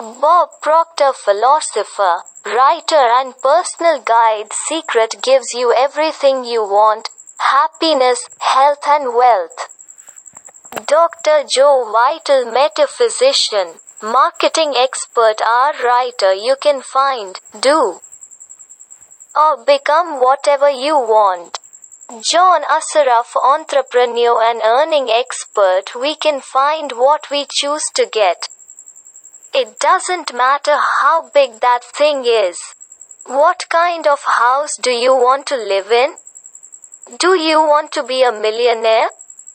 Bob Proctor, philosopher, writer, and personal guide, Secret gives you everything you want happiness, health, and wealth. Dr. Joe Vitale, metaphysician, marketing expert, R writer, you can find, do, or become whatever you want. John Assaraf, entrepreneur and earning expert, we can find what we choose to get. It doesn't matter how big that thing is. What kind of house do you want to live in? Do you want to be a millionaire?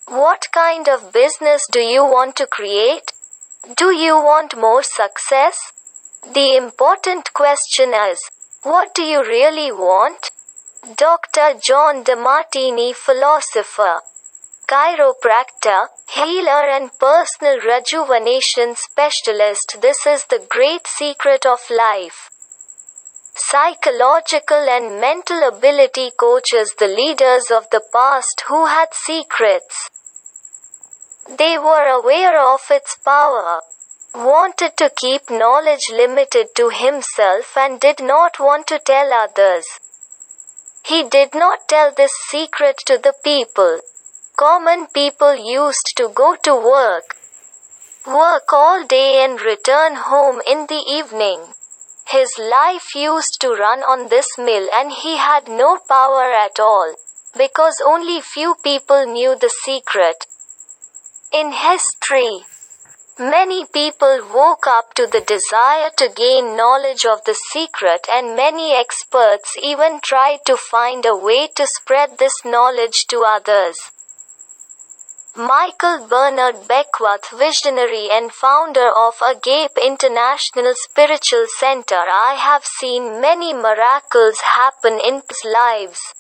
What kind of business do you want to create? Do you want more success? The important question is what do you really want? Dr. John DeMartini, philosopher, chiropractor, healer, and personal rejuvenation specialist. This is the great secret of life. Psychological and mental ability coaches, the leaders of the past who had secrets. They were aware of its power, wanted to keep knowledge limited to himself, and did not want to tell others. He did not tell this secret to the people. Common people used to go to work, work all day, and return home in the evening. His life used to run on this mill, and he had no power at all, because only few people knew the secret. In history, Many people woke up to the desire to gain knowledge of the secret, and many experts even tried to find a way to spread this knowledge to others. Michael Bernard Beckwith, visionary and founder of Agape International Spiritual Center, I have seen many miracles happen in his lives.